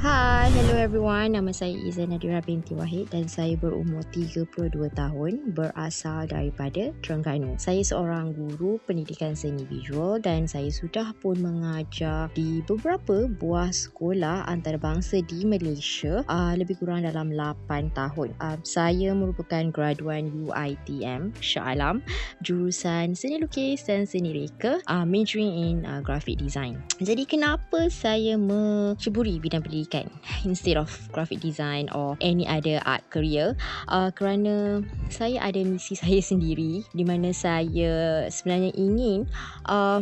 Hai, hello everyone. Nama saya Iza Nadira binti Wahid dan saya berumur 32 tahun berasal daripada Terengganu. Saya seorang guru pendidikan seni visual dan saya sudah pun mengajar di beberapa buah sekolah antarabangsa di Malaysia uh, lebih kurang dalam 8 tahun. Uh, saya merupakan graduan UITM Shah Alam jurusan seni lukis dan seni reka uh, majoring in uh, graphic design. Jadi kenapa saya menceburi bidang pendidikan pendidikan instead of graphic design or any other art career. Uh, kerana saya ada misi saya sendiri di mana saya sebenarnya ingin uh,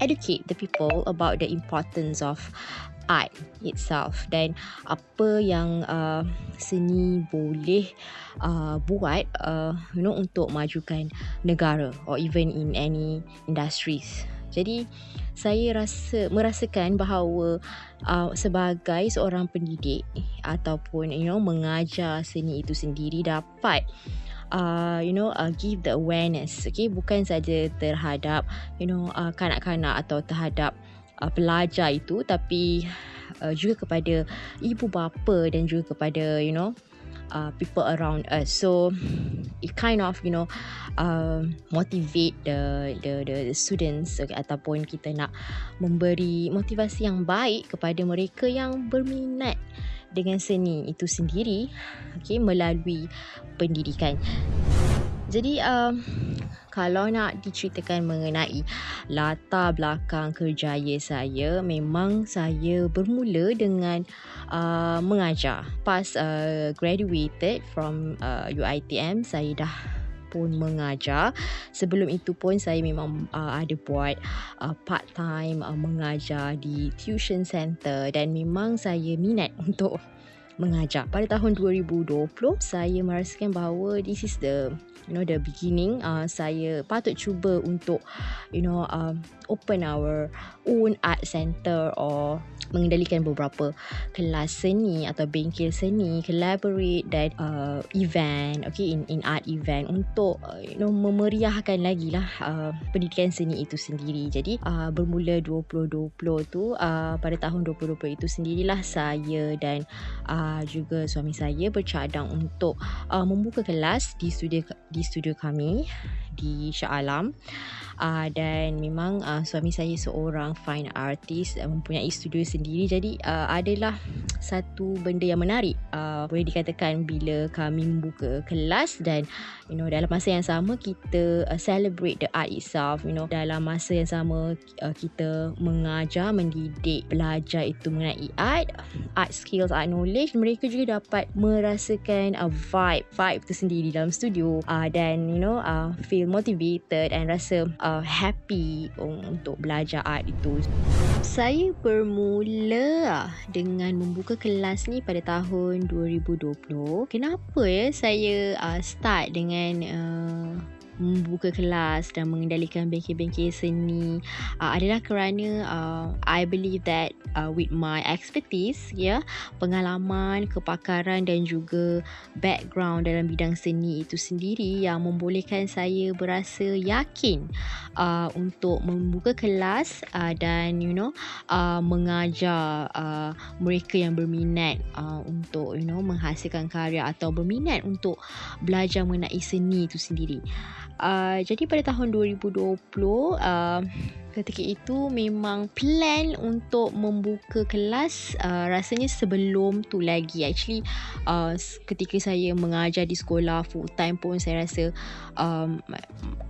educate the people about the importance of art itself. Dan apa yang uh, seni boleh uh, buat uh, you know untuk majukan negara or even in any industries jadi saya rasa merasakan bahawa uh, sebagai seorang pendidik ataupun you know mengajar seni itu sendiri dapat uh, you know uh, give the awareness okay? Bukan saja terhadap you know uh, kanak-kanak atau terhadap uh, pelajar itu tapi uh, juga kepada ibu bapa dan juga kepada you know uh, people around us. So it kind of you know uh, motivate the the the students okay, ataupun kita nak memberi motivasi yang baik kepada mereka yang berminat dengan seni itu sendiri okay, melalui pendidikan. Jadi um, kalau nak diceritakan mengenai latar belakang kerjaya saya, memang saya bermula dengan uh, mengajar. Pas uh, graduated from uh, UITM, saya dah pun mengajar. Sebelum itu pun saya memang uh, ada buat uh, part time uh, mengajar di tuition center dan memang saya minat untuk mengajar. Pada tahun 2020 saya merasakan bahawa this is the you know the beginning uh, saya patut cuba untuk you know uh, open our own art center or mengendalikan beberapa kelas seni atau bengkel seni collaborate dan uh, event okay in in art event untuk uh, you know memeriahkan lagi lah uh, pendidikan seni itu sendiri. Jadi uh, bermula 2020 tu uh, pada tahun 2020 itu sendirilah saya dan uh, juga suami saya bercadang untuk uh, membuka kelas di studio di studio kami di Shah Alam. Uh, dan memang uh, suami saya seorang fine artist uh, mempunyai studio sendiri. Jadi uh, adalah satu benda yang menarik. Uh, boleh dikatakan bila kami membuka kelas dan you know dalam masa yang sama kita uh, celebrate the art itself you know. Dalam masa yang sama uh, kita mengajar mendidik belajar itu mengenai art art skills art knowledge. Mereka juga dapat merasakan a uh, vibe vibe tersendiri dalam studio. Uh, dan you know uh, feel motivated and rasa uh, happy untuk belajar art itu. Saya bermula dengan membuka kelas ni pada tahun 2020 kenapa ya saya uh, start dengan uh, membuka kelas dan mengendalikan bengkel-bengkel seni uh, adalah kerana uh, I believe that uh, with my expertise ya yeah, pengalaman kepakaran dan juga background dalam bidang seni itu sendiri yang membolehkan saya berasa yakin uh, untuk membuka kelas uh, dan you know uh, mengajar uh, mereka yang berminat uh, untuk you know menghasilkan karya atau berminat untuk belajar mengenai seni itu sendiri. Uh, jadi pada tahun 2020 uh, ketika itu memang plan untuk membuka kelas uh, rasanya sebelum tu lagi. Actually uh, ketika saya mengajar di sekolah full time pun saya rasa um,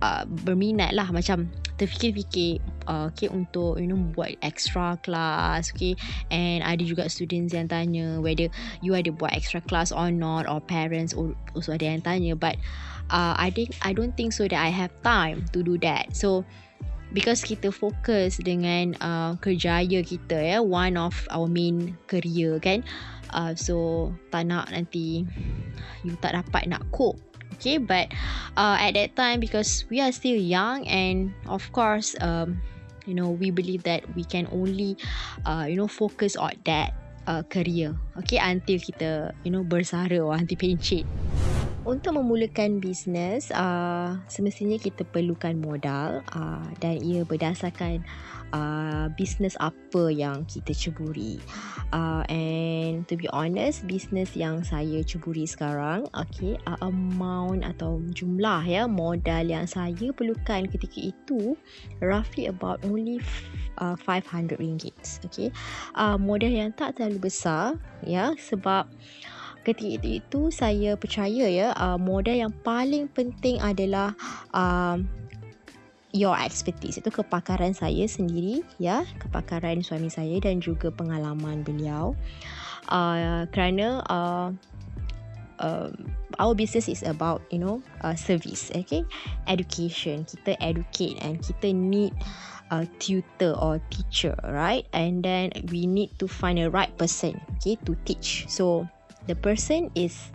uh, berminat lah macam terfikir-fikir uh, okay, untuk you know buat extra class okay and ada juga students yang tanya whether you ada buat extra class or not or parents also ada yang tanya but uh, I think I don't think so that I have time to do that. So because kita fokus dengan uh, kerjaya kita ya, one of our main career kan. Uh, so tak nak nanti you tak dapat nak cope. Okay, but uh, at that time because we are still young and of course um, you know we believe that we can only uh, you know focus on that uh, career okay until kita you know bersara or anti pencit untuk memulakan bisnes, uh, semestinya kita perlukan modal uh, dan ia berdasarkan uh, bisnes apa yang kita ceburi. Uh, and to be honest, bisnes yang saya ceburi sekarang, okay, uh, amount atau jumlah ya modal yang saya perlukan ketika itu roughly about only uh, 500 ringgit. Okay, uh, modal yang tak terlalu besar ya sebab ketika itu, saya percaya ya uh, modal yang paling penting adalah uh, your expertise. Itu kepakaran saya sendiri ya kepakaran suami saya dan juga pengalaman beliau. Uh, kerana uh, uh, our business is about you know uh, service okay? Education. Kita educate and kita need a tutor or teacher right? And then we need to find a right person okay to teach. So the person is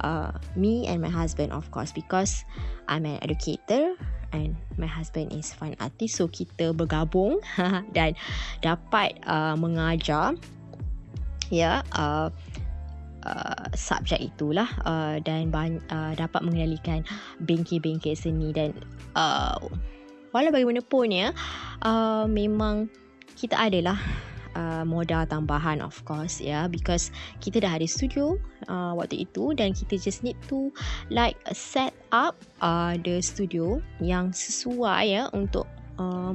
uh, me and my husband of course because I'm an educator and my husband is fine artist so kita bergabung dan dapat uh, mengajar ya yeah, uh, uh, subjek itulah uh, dan uh, dapat mengendalikan bengkel-bengkel seni dan uh, walau bagaimanapun ya uh, memang kita adalah uh, modal tambahan of course ya yeah, because kita dah ada studio uh, waktu itu dan kita just need to like set up uh, the studio yang sesuai ya untuk uh,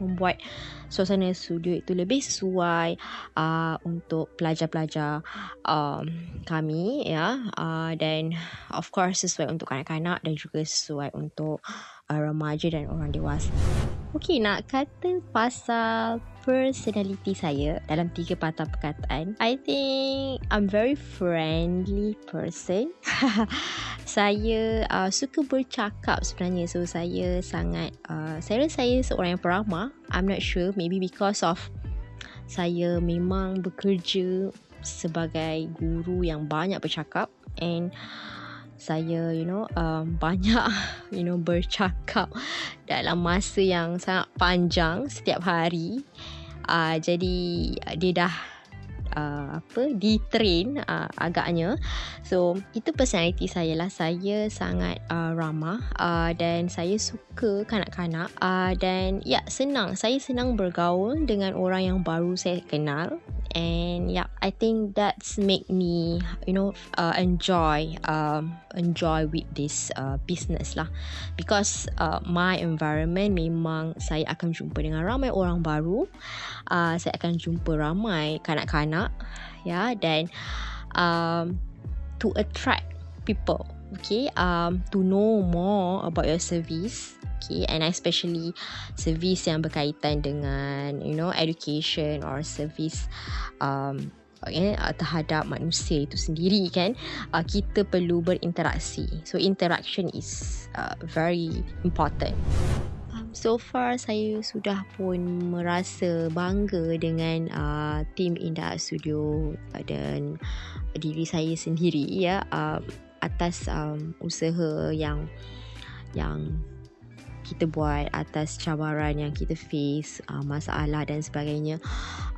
membuat suasana studio itu lebih sesuai uh, untuk pelajar-pelajar um, kami ya uh, dan of course sesuai untuk kanak-kanak dan juga sesuai untuk uh, remaja dan orang dewasa. Okey, nak kata pasal personality saya dalam tiga patah perkataan. I think I'm very friendly person. saya uh, suka bercakap sebenarnya. So, saya sangat, uh, saya rasa saya seorang yang peramah. I'm not sure. Maybe because of saya memang bekerja sebagai guru yang banyak bercakap. And saya you know um, banyak you know bercakap dalam masa yang sangat panjang setiap hari. Uh, jadi dia dah uh, apa di train uh, agaknya. So itu personality saya lah. Saya sangat uh, ramah uh, dan saya suka kanak-kanak. Uh, dan ya senang. Saya senang bergaul dengan orang yang baru saya kenal. And yeah i think that's make me you know uh, enjoy um enjoy with this uh, business lah. Because uh, my environment memang saya akan jumpa dengan ramai orang baru. Uh, saya akan jumpa ramai kanak-kanak ya yeah, dan um to attract people okay? Um to know more about your service okay? And especially service yang berkaitan dengan you know education or service um okay, uh, terhadap manusia itu sendiri kan? Uh, kita perlu berinteraksi. So interaction is uh, very important So far saya sudah pun merasa bangga dengan uh, tim Indah Studio dan diri saya sendiri ya uh, atas um, usaha yang yang kita buat atas cabaran yang kita face uh, masalah dan sebagainya.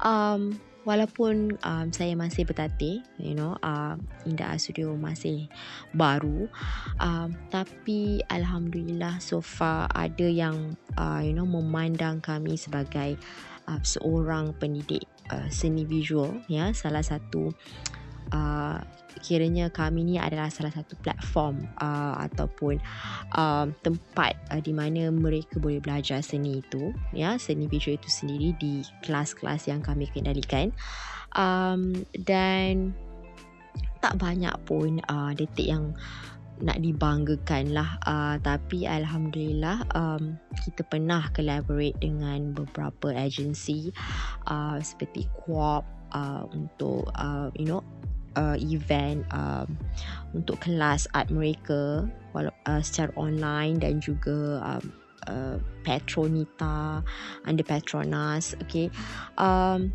Um, walaupun um, saya masih bertatih you know uh, Indah Studio masih baru um, tapi Alhamdulillah so far ada yang uh, you know memandang kami sebagai uh, seorang pendidik uh, seni visual ya salah satu uh, kiranya kami ni adalah salah satu platform uh, ataupun uh, tempat uh, di mana mereka boleh belajar seni itu ya seni visual itu sendiri di kelas-kelas yang kami kendalikan. Um, dan tak banyak pun uh, detik yang nak dibanggakan lah uh, tapi Alhamdulillah um, kita pernah collaborate dengan beberapa agensi uh, seperti Coop uh, untuk uh, you know uh, event um, untuk kelas art mereka uh, secara online dan juga um, uh, Petronita under Petronas okay. Um,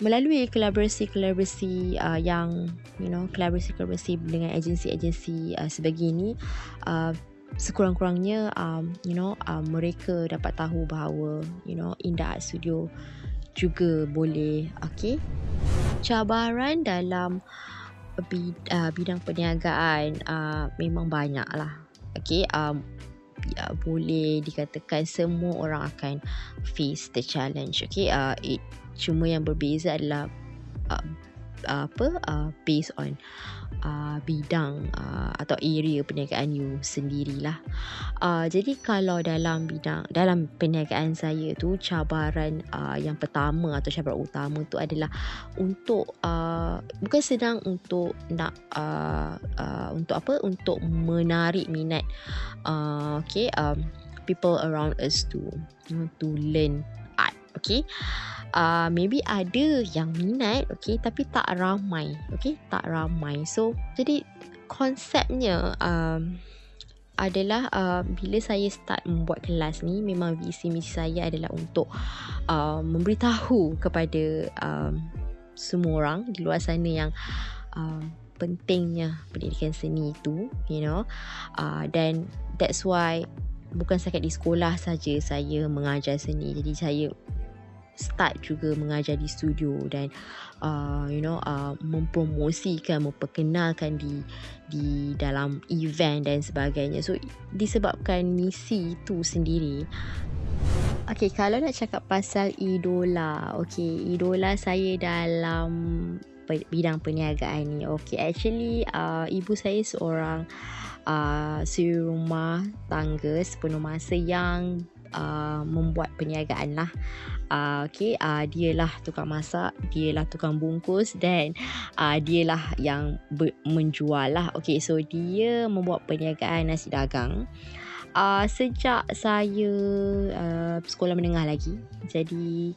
melalui kolaborasi-kolaborasi uh, yang you know kolaborasi-kolaborasi dengan agensi-agensi uh, sebegini uh, sekurang-kurangnya um, you know um, mereka dapat tahu bahawa you know Indah Art Studio juga boleh okay cabaran dalam uh, bidang perniagaan uh, memang banyak lah. Okay, um, ya, boleh dikatakan semua orang akan face the challenge. Okay, uh, it, cuma yang berbeza adalah uh, apa uh, based on uh, bidang uh, atau area perniagaan you sendirilah. Uh, jadi kalau dalam bidang dalam perniagaan saya tu cabaran uh, yang pertama atau cabaran utama tu adalah untuk uh, bukan sedang untuk nak uh, uh, untuk apa untuk menarik minat uh, okay um, people around us to to learn okay? Uh, maybe ada yang minat okay? Tapi tak ramai okay? Tak ramai. So jadi konsepnya um, adalah uh, bila saya start membuat kelas ni memang visi misi saya adalah untuk uh, memberitahu kepada um, semua orang di luar sana yang uh, pentingnya pendidikan seni itu you know? Uh, dan that's why bukan sekadar di sekolah saja saya mengajar seni. Jadi saya start juga mengajar di studio dan uh, you know uh, mempromosikan memperkenalkan di di dalam event dan sebagainya. So disebabkan misi itu sendiri. Okay, kalau nak cakap pasal idola, okay, idola saya dalam bidang perniagaan ni, okay, actually, uh, ibu saya seorang uh, suri rumah tangga sepenuh masa yang uh, membuat perniagaan lah. Uh, okay, uh, dia lah tukang masak, dia lah tukang bungkus dan uh, dia lah yang ber- menjual lah. Okay, so dia membuat perniagaan nasi dagang. Uh, sejak saya uh, sekolah menengah lagi. Jadi,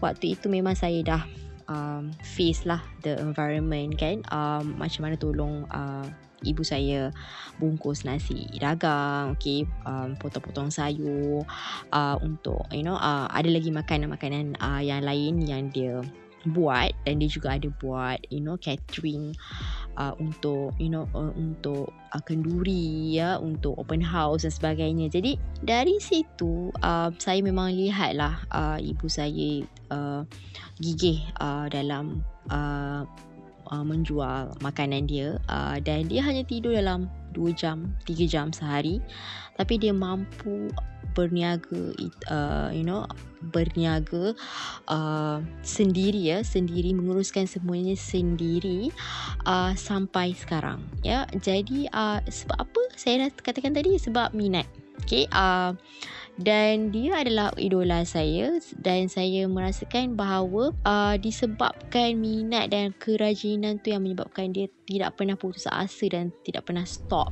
waktu itu memang saya dah um, face lah the environment kan. Um, macam mana tolong uh, ibu saya bungkus nasi dagang okey um, potong-potong sayur uh, untuk you know uh, ada lagi makanan-makanan uh, yang lain yang dia buat dan dia juga ada buat you know catering uh, untuk you know uh, untuk uh, kenduri ya untuk open house dan sebagainya. Jadi dari situ uh, saya memang lihatlah uh, ibu saya uh, gigih uh, dalam uh, uh, menjual makanan dia uh, dan dia hanya tidur dalam 2 jam, 3 jam sehari. Tapi dia mampu berniaga uh, you know berniaga uh, sendiri ya sendiri menguruskan semuanya sendiri uh, sampai sekarang ya. Jadi uh, sebab apa? Saya nak katakan tadi sebab minat okey uh, dan dia adalah idola saya dan saya merasakan bahawa uh, disebabkan minat dan kerajinan tu yang menyebabkan dia tidak pernah putus asa dan tidak pernah stop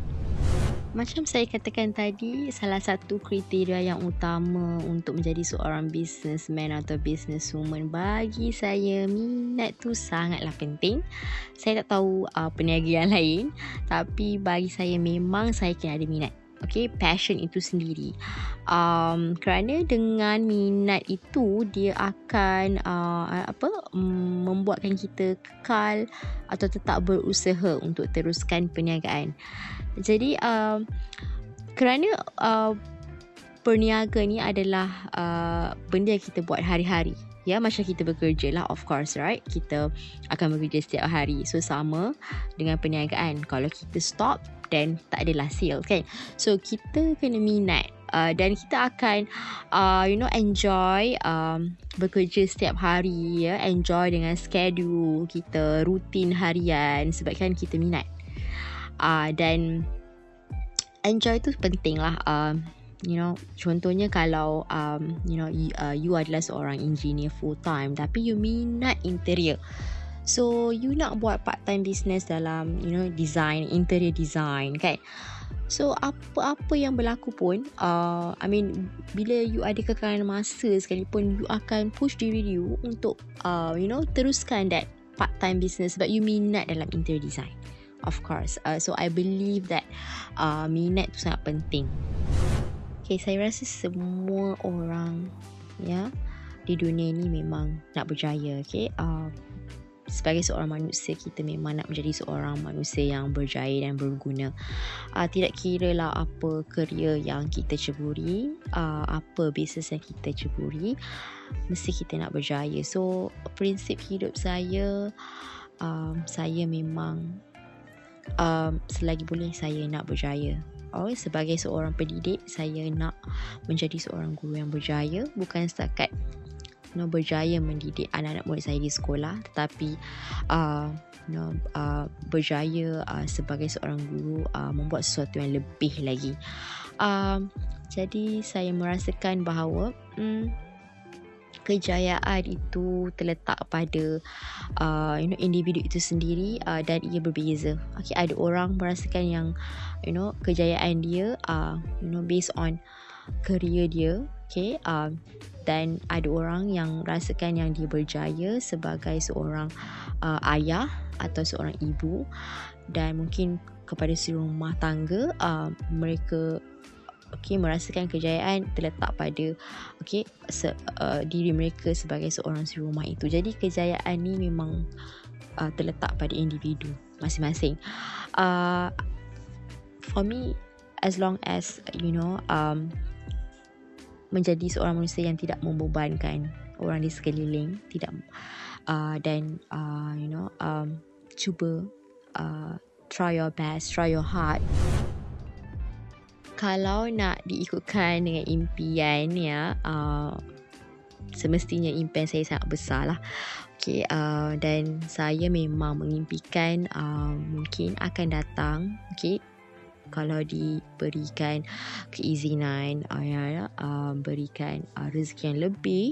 macam saya katakan tadi, salah satu kriteria yang utama untuk menjadi seorang businessman atau businesswoman bagi saya minat tu sangatlah penting. Saya tak tahu uh, peniaga yang lain, tapi bagi saya memang saya kena ada minat okay, passion itu sendiri. Um, kerana dengan minat itu dia akan uh, apa um, membuatkan kita kekal atau tetap berusaha untuk teruskan perniagaan. Jadi uh, kerana uh, perniaga ni adalah uh, benda yang kita buat hari-hari. Ya, macam kita bekerja lah of course right. Kita akan bekerja setiap hari. So sama dengan perniagaan. Kalau kita stop dan tak adalah sale kan? So kita kena minat Uh, dan kita akan uh, you know enjoy um, bekerja setiap hari ya enjoy dengan schedule kita rutin harian sebabkan kita minat. Uh, dan enjoy tu penting lah uh, you know. Contohnya kalau um, you know you, uh, you adalah seorang engineer full time tapi you minat interior So you nak buat part time business dalam you know design interior design kan. So apa-apa yang berlaku pun uh, I mean bila you ada kekalahan masa sekalipun you akan push diri you untuk uh, you know teruskan that part time business sebab you minat dalam interior design. Of course. Uh, so I believe that uh, minat tu sangat penting. Okay, saya rasa semua orang ya di dunia ni memang nak berjaya. Okay, uh, sebagai seorang manusia kita memang nak menjadi seorang manusia yang berjaya dan berguna uh, tidak kira lah apa kerja yang kita ceburi uh, apa bisnes yang kita ceburi mesti kita nak berjaya so prinsip hidup saya um, saya memang um, selagi boleh saya nak berjaya. Oh, sebagai seorang pendidik, saya nak menjadi seorang guru yang berjaya bukan setakat know, berjaya mendidik anak-anak murid saya di sekolah tetapi uh, know, uh, berjaya uh, sebagai seorang guru uh, membuat sesuatu yang lebih lagi. Uh, jadi saya merasakan bahawa hmm, kejayaan itu terletak pada uh, you know individu itu sendiri uh, dan ia berbeza. Okay, ada orang merasakan yang you know kejayaan dia uh, you know based on career dia, okay, uh, dan ada orang yang rasakan yang dia berjaya sebagai seorang uh, ayah atau seorang ibu dan mungkin kepada si rumah tangga uh, mereka okay, merasakan kejayaan terletak pada okay, se, uh, diri mereka sebagai seorang si rumah itu. Jadi kejayaan ni memang uh, terletak pada individu masing-masing. Uh, for me, as long as you know um, menjadi seorang manusia yang tidak membebankan orang di sekeliling, tidak uh, dan uh, you know um, cuba uh, try your best, try your hard. Kalau nak diikutkan dengan impian ya uh, semestinya impian saya sangat besar lah. Okay, uh, dan saya memang mengimpikan uh, mungkin akan datang okay, kalau diberikan keizinan uh, ya, uh, berikan uh, rezeki yang lebih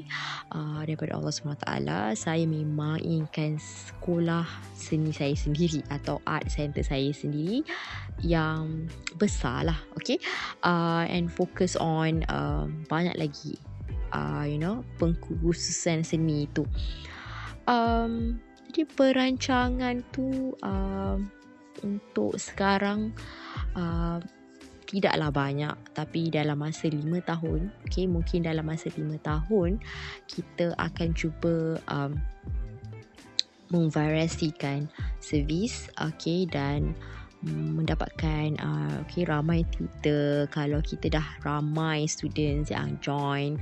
uh, daripada Allah SWT saya memang inginkan sekolah seni saya sendiri atau art center saya sendiri yang besar lah okay? Uh, and focus on uh, banyak lagi uh, you know pengkhususan seni itu. Um, jadi perancangan tu uh, untuk sekarang uh, tidaklah banyak tapi dalam masa lima tahun okay, mungkin dalam masa lima tahun kita akan cuba um, memvariasikan servis okay, dan mendapatkan uh, okay, ramai tutor. Kalau kita dah ramai students yang join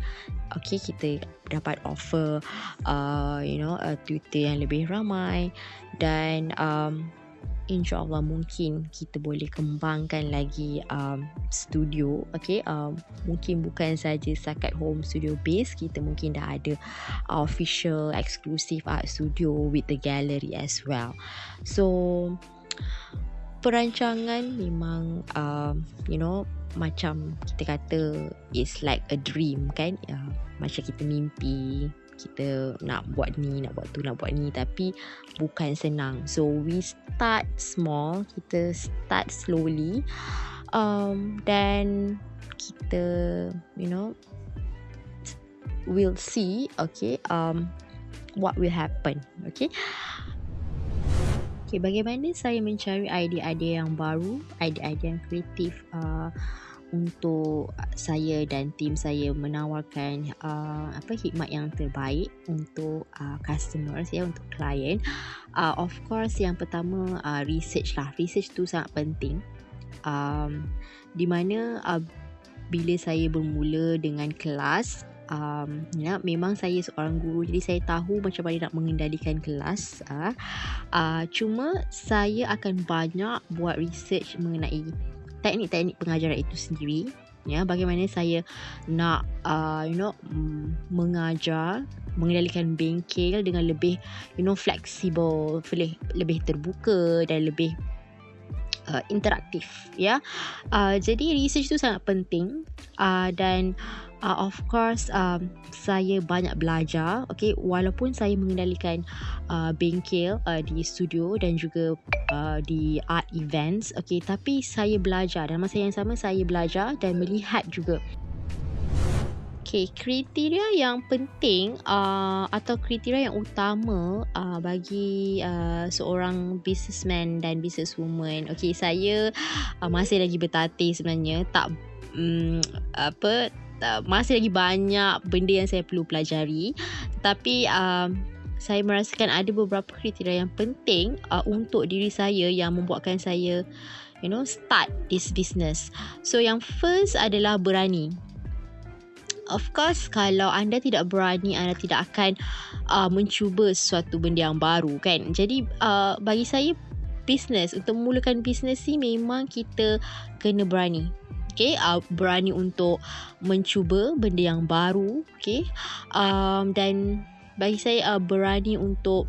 okay, kita dapat offer uh, you know a tutor yang lebih ramai. Dan um, insyaallah mungkin kita boleh kembangkan lagi um, studio okay? Um, mungkin bukan saja setakat home studio base kita mungkin dah ada official exclusive art studio with the gallery as well. So perancangan memang um, you know macam kita kata it's like a dream kan? Uh, macam kita mimpi kita nak buat ni, nak buat tu, nak buat ni. Tapi bukan senang. So we start small, kita start slowly. Um, dan kita you know we'll see okay um what will happen okay? Okay, bagaimana saya mencari idea-idea yang baru, idea-idea yang kreatif uh, untuk saya dan tim saya menawarkan uh, apa hikmat yang terbaik untuk uh, customers ya untuk klien. Uh, of course yang pertama uh, research lah. Research tu sangat penting. Um, di mana uh, bila saya bermula dengan kelas um, ya, memang saya seorang guru jadi saya tahu macam mana nak mengendalikan kelas uh, uh, cuma saya akan banyak buat research mengenai teknik-teknik pengajaran itu sendiri ya bagaimana saya nak uh, you know mengajar mengendalikan bengkel dengan lebih you know fleksibel lebih terbuka dan lebih uh, interaktif ya. Uh, jadi research itu sangat penting uh, dan uh, of course um, saya banyak belajar okay? Walaupun saya mengendalikan uh, bengkel uh, di studio dan juga uh, di art events okay? Tapi saya belajar dan masa yang sama saya belajar dan melihat juga Okay, kriteria yang penting uh, atau kriteria yang utama uh, bagi uh, seorang businessman dan businesswoman. Okay, saya uh, masih lagi bertatih sebenarnya. Tak um, apa uh, masih lagi banyak benda yang saya perlu pelajari tapi uh, saya merasakan ada beberapa kriteria yang penting uh, untuk diri saya yang membuatkan saya you know start this business so yang first adalah berani of course kalau anda tidak berani anda tidak akan uh, mencuba sesuatu benda yang baru kan? Jadi uh, bagi saya business untuk memulakan business ni memang kita kena berani. Okay, uh, berani untuk mencuba benda yang baru, okay, um, dan bagi saya uh, berani untuk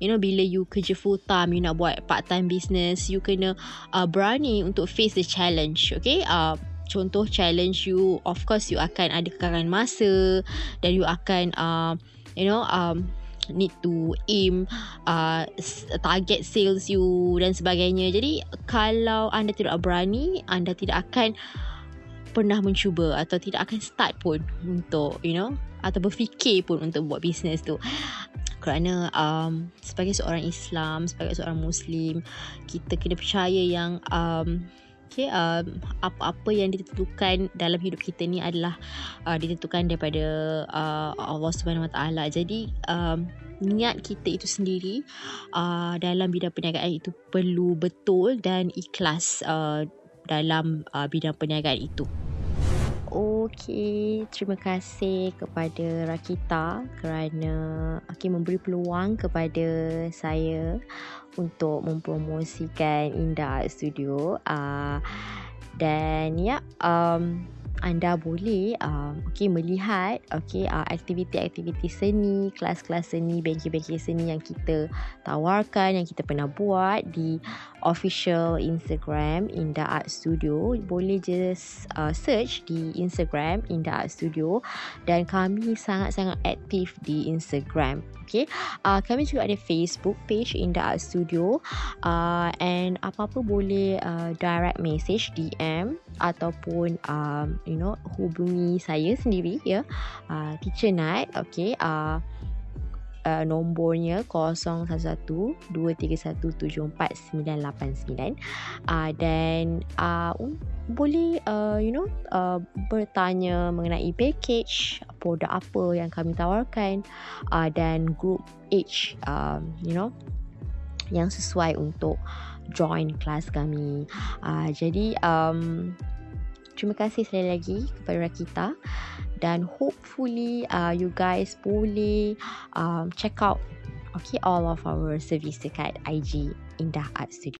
you know bila you kerja full time you nak buat part time business you kena uh, berani untuk face the challenge okay? Uh, contoh challenge you of course you akan ada kekalangan masa dan you akan uh, you know um, need to aim uh, target sales you dan sebagainya. Jadi kalau anda tidak berani anda tidak akan pernah mencuba atau tidak akan start pun untuk you know atau berfikir pun untuk buat bisnes tu. Kerana um, sebagai seorang Islam sebagai seorang Muslim kita kena percaya yang um, Okay, um, apa-apa yang ditentukan dalam hidup kita ni adalah uh, ditentukan daripada uh, Allah Subhanahu Wa Taala. Jadi um, niat kita itu sendiri uh, dalam bidang perniagaan itu perlu betul dan ikhlas uh, dalam uh, bidang perniagaan itu. Okey, terima kasih kepada Rakita kerana okay, memberi peluang kepada saya untuk mempromosikan Indah Studio. Uh, dan ya, um, anda boleh uh, okay, melihat okay, uh, aktiviti-aktiviti seni, kelas-kelas seni, bengkel-bengkel seni yang kita tawarkan, yang kita pernah buat di official Instagram Indah Art Studio. Boleh just uh, search di Instagram Indah Art Studio dan kami sangat-sangat aktif di Instagram. Okay. Uh, kami juga ada Facebook page Indah Art Studio uh, and apa-apa boleh uh, direct message DM ataupun um, you know hubungi saya sendiri ya uh, teacher Nat okay uh, uh, nombornya 0112317499 uh, dan uh, boleh uh, you know uh, bertanya mengenai package produk apa yang kami tawarkan uh, dan group age uh, you know yang sesuai untuk join kelas kami. Uh, jadi um, terima kasih sekali lagi kepada Rakita dan hopefully uh, you guys boleh um, check out okay all of our service dekat IG Indah Art Studio.